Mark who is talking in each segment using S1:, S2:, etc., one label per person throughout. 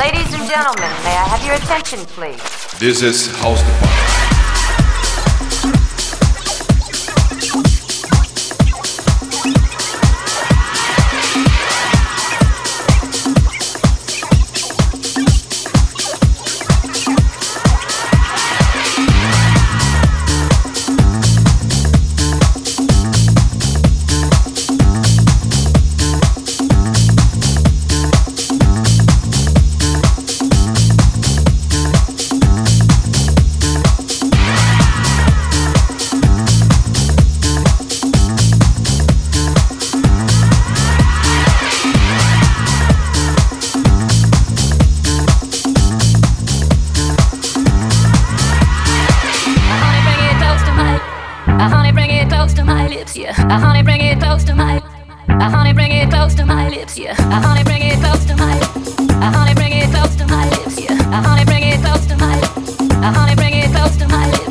S1: Ladies and gentlemen, may I have your attention, please?
S2: This is House Department.
S3: Honey, bring it close to my lips. Yeah. Honey, bring it close to my lips. Honey, bring it close to my lips.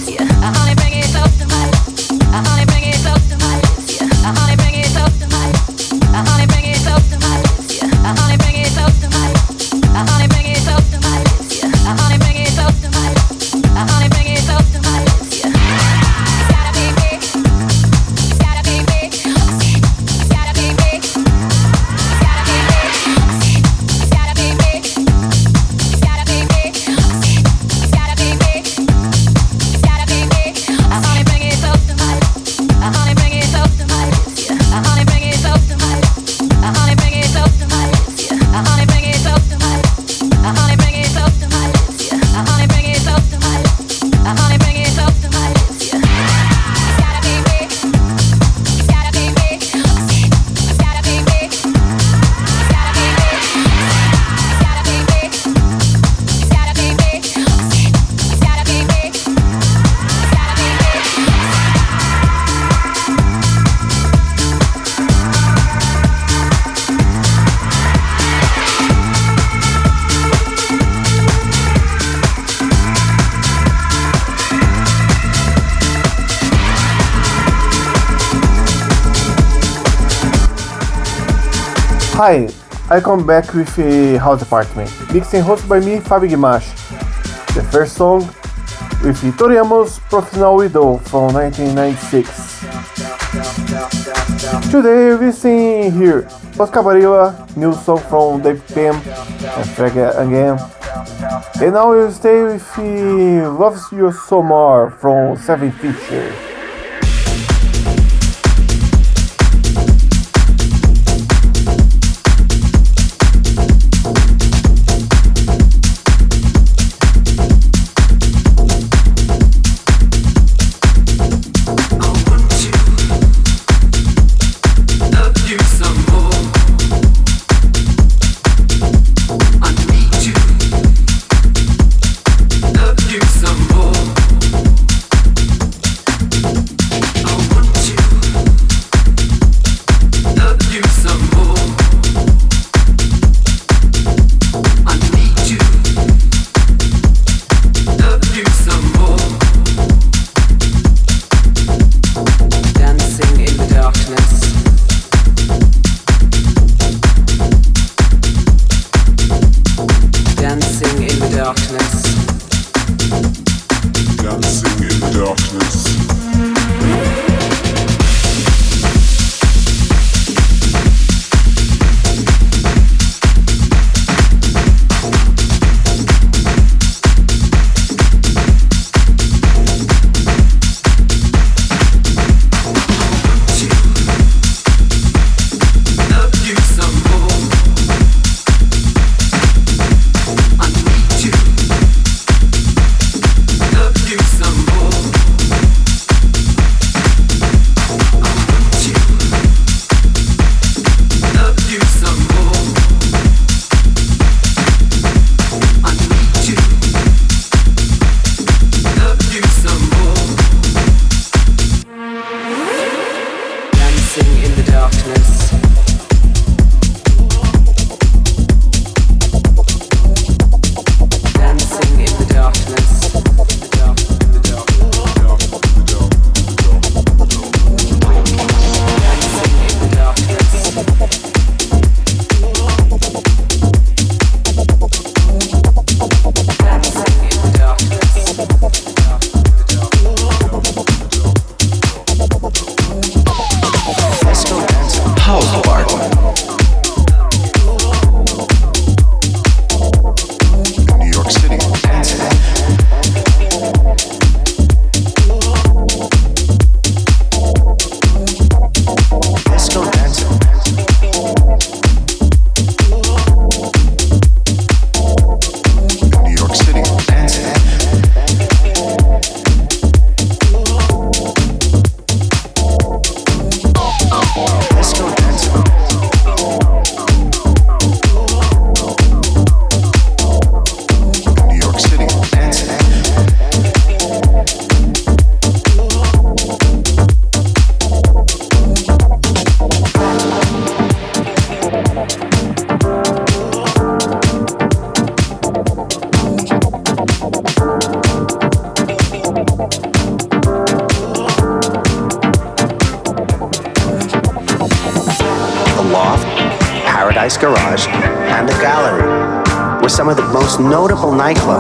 S4: Hi, I come back with a House Department, mixed and hosted by me, Fabio Guimash. The first song with Tori Amos Professional Widow from 1996. Today we sing here Oscar new song from Dave Pam and Frank again. And now we'll stay with Loves You So More from Seven Fisher.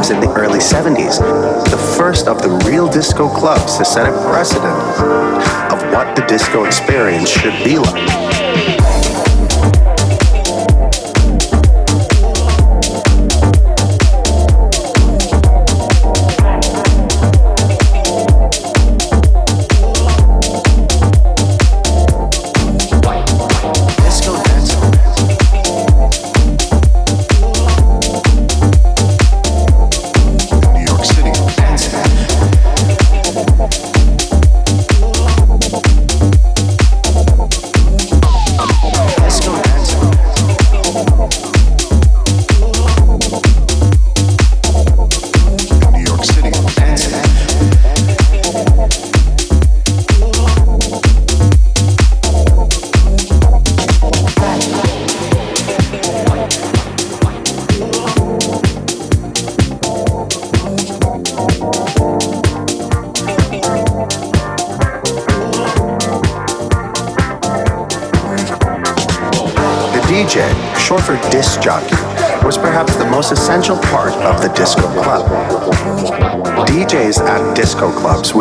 S5: Nightclubs in the early 70s, the first of the real disco clubs to set a precedent of what the disco experience should be like.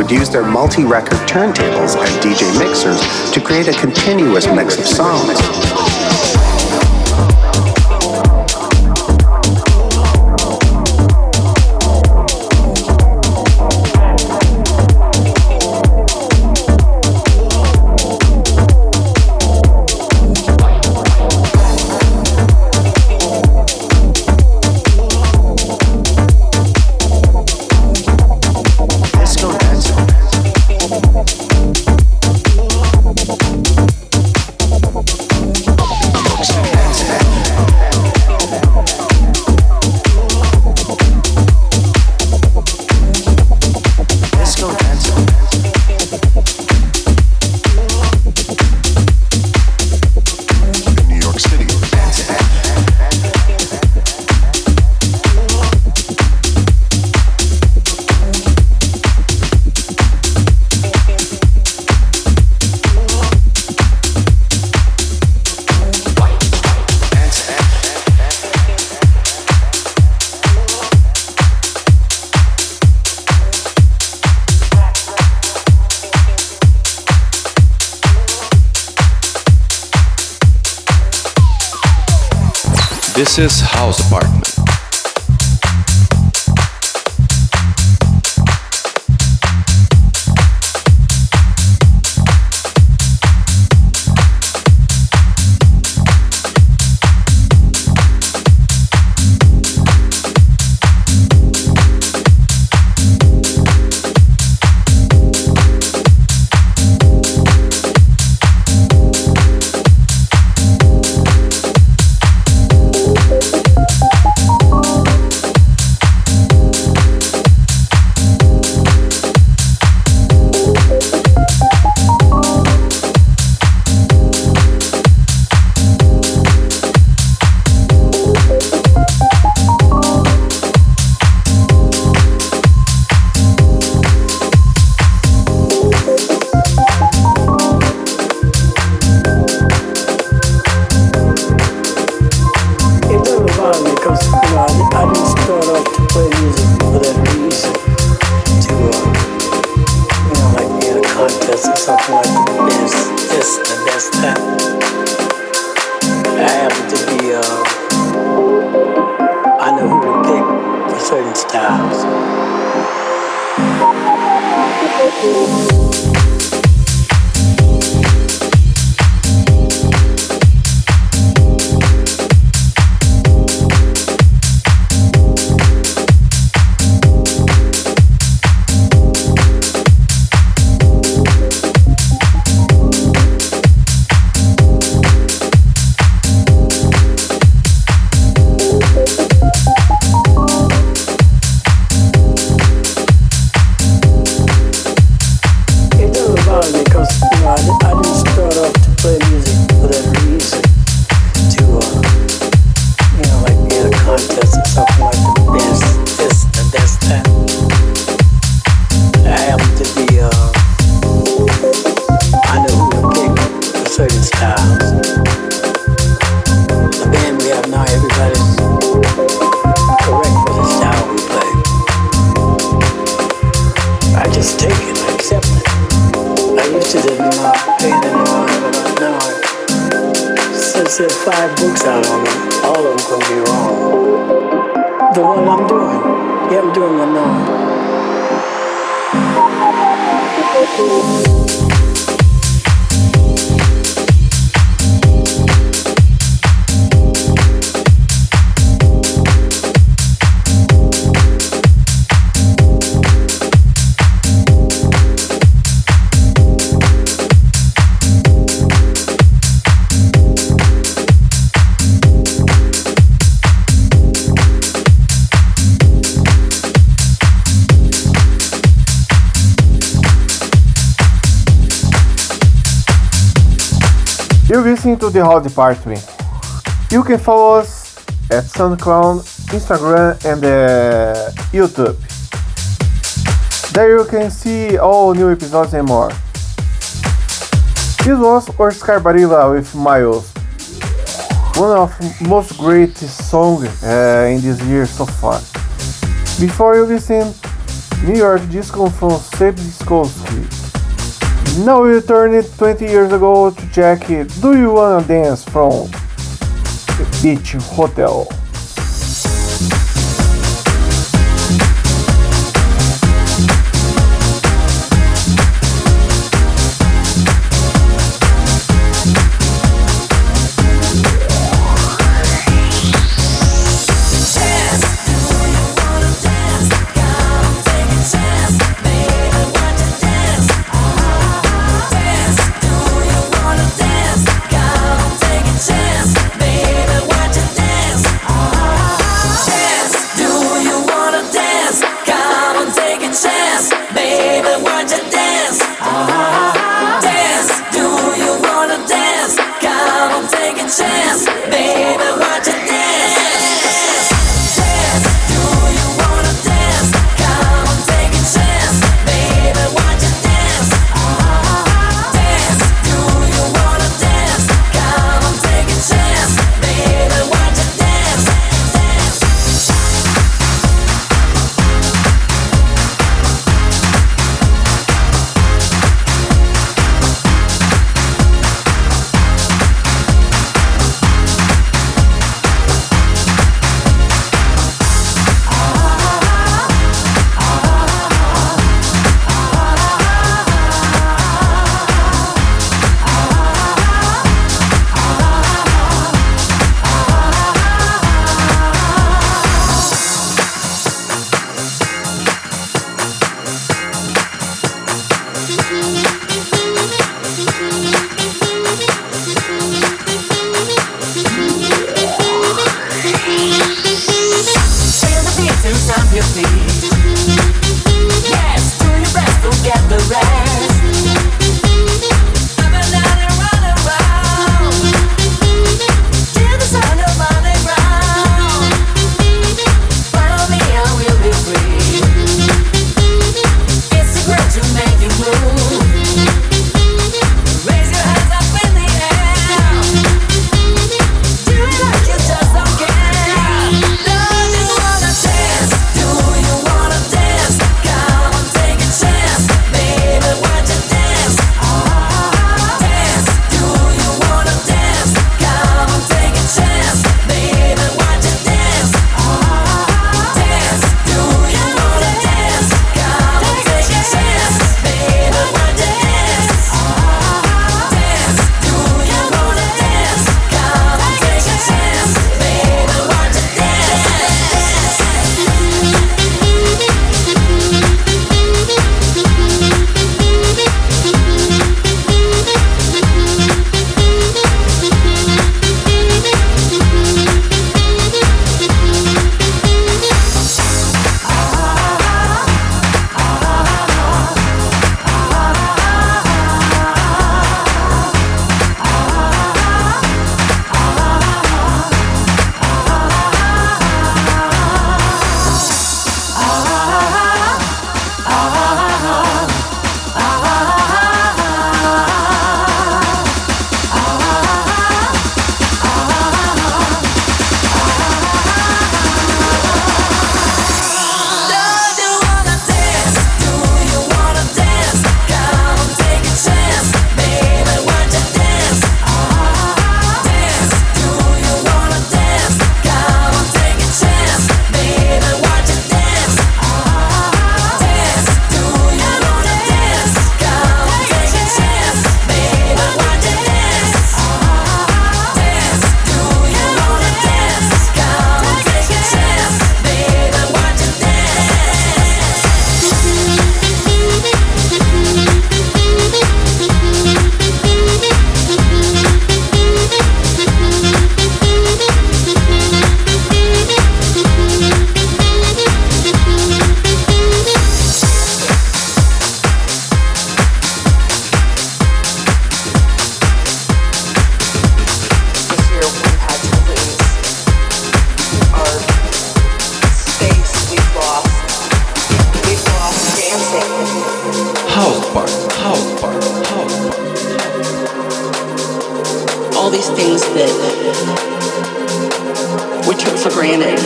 S5: Would use their multi record turntables and DJ mixers to create a continuous mix of songs.
S2: This is House Department.
S6: Now.
S4: Listening to the House Department. You can follow us at SoundCloud, Instagram, and uh, YouTube. There you can see all new episodes and more. This was Oscar Barilla with Miles, one of most great songs uh, in this year so far. Before you listen, New York Disco from Seb Discoski. you turn it 20 years ago to check it. Do you wanna dance from Beach Hotel?
S3: Dance? all these things that we took for granted.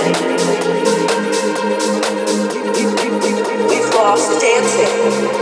S3: We've lost dancing.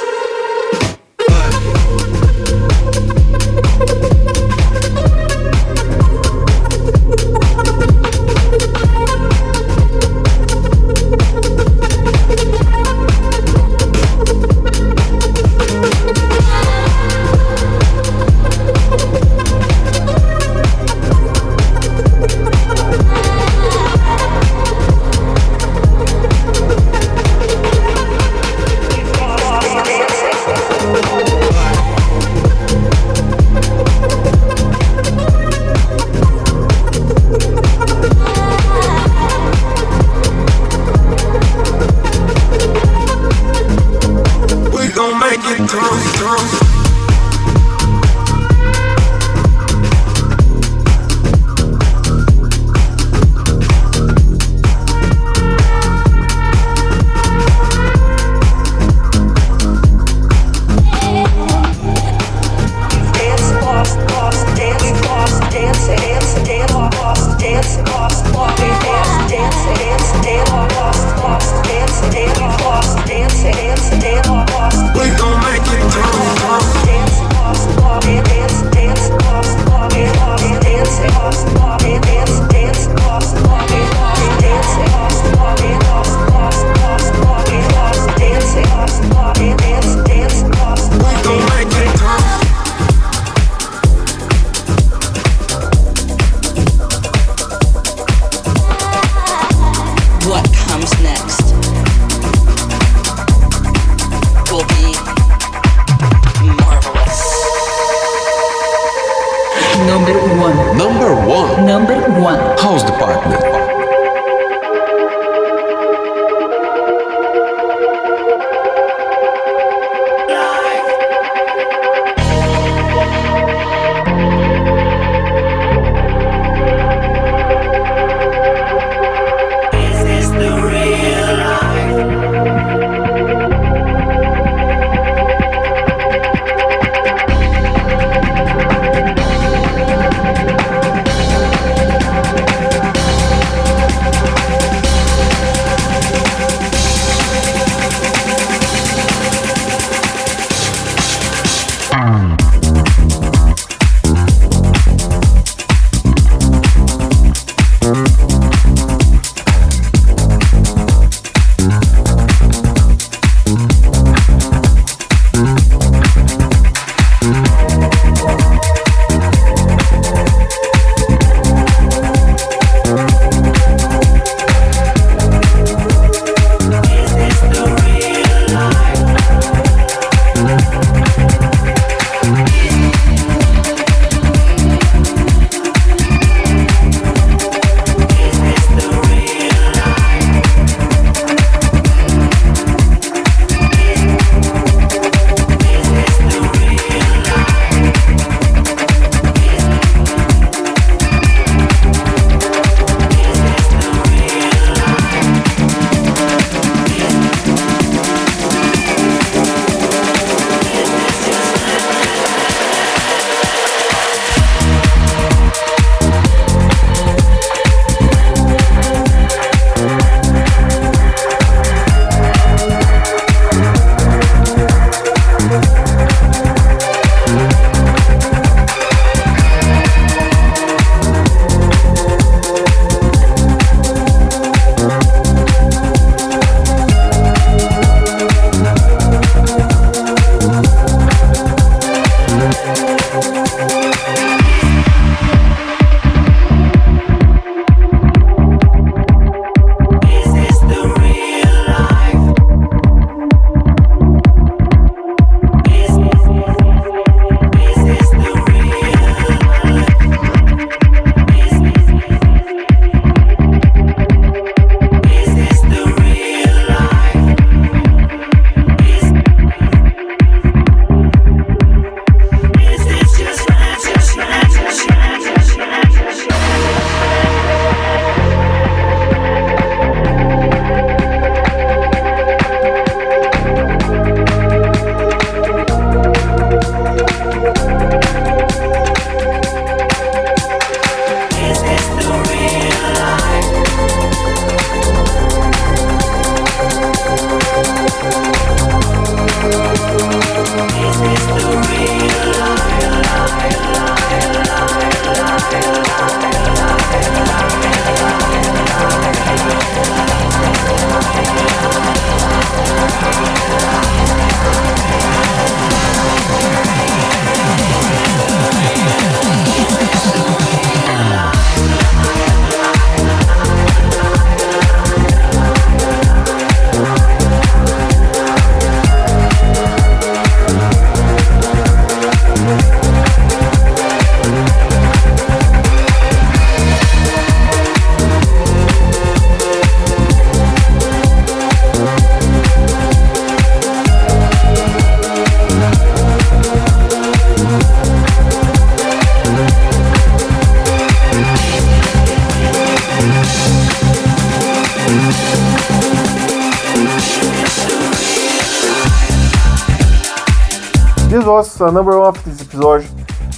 S4: A number of this episode,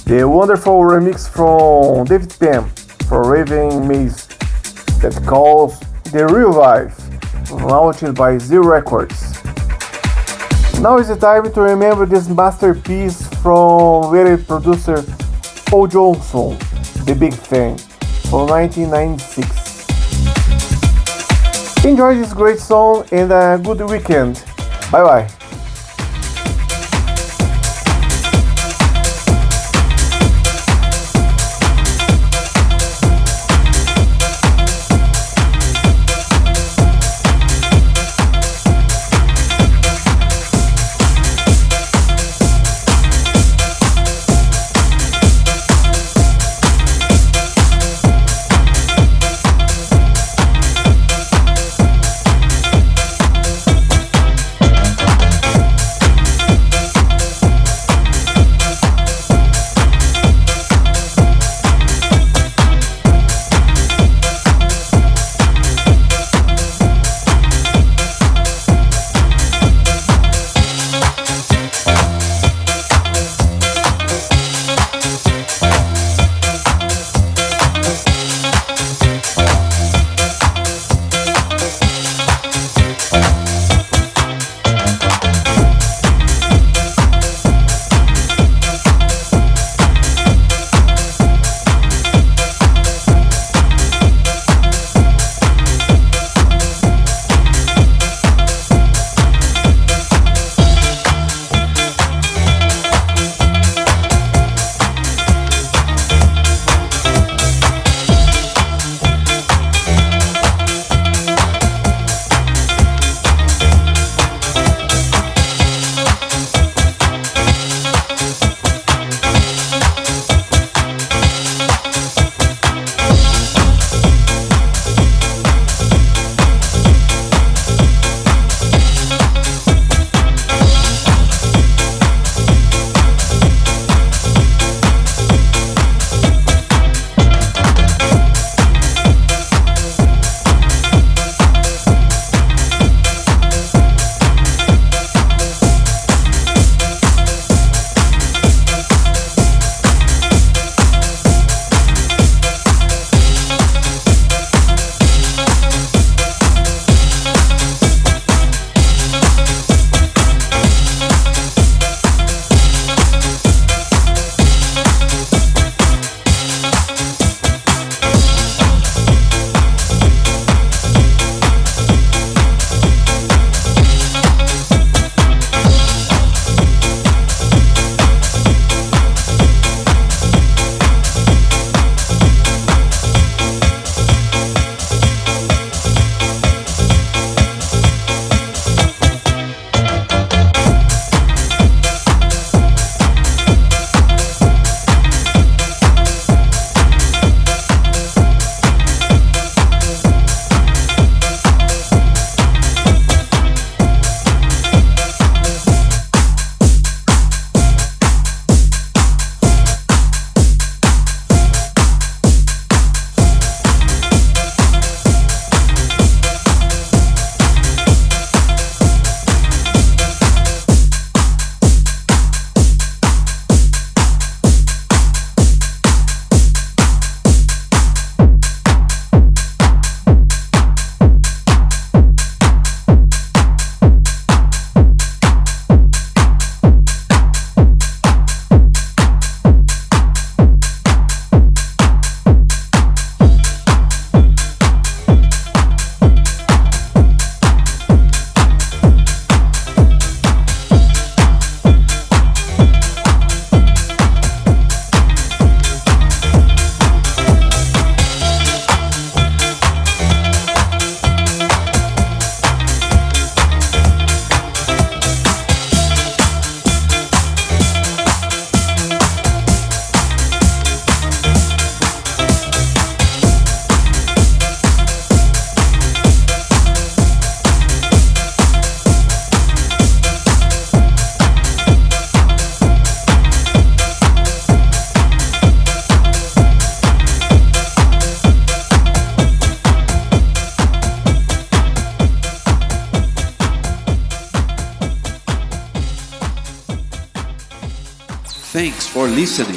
S4: the wonderful remix from David Penn for Raven Maize that calls The Real Life, launched by Zero Records. Now is the time to remember this masterpiece from very producer Paul Johnson, The Big Thing, from 1996. Enjoy this great song and a good weekend. Bye bye.
S2: Listening.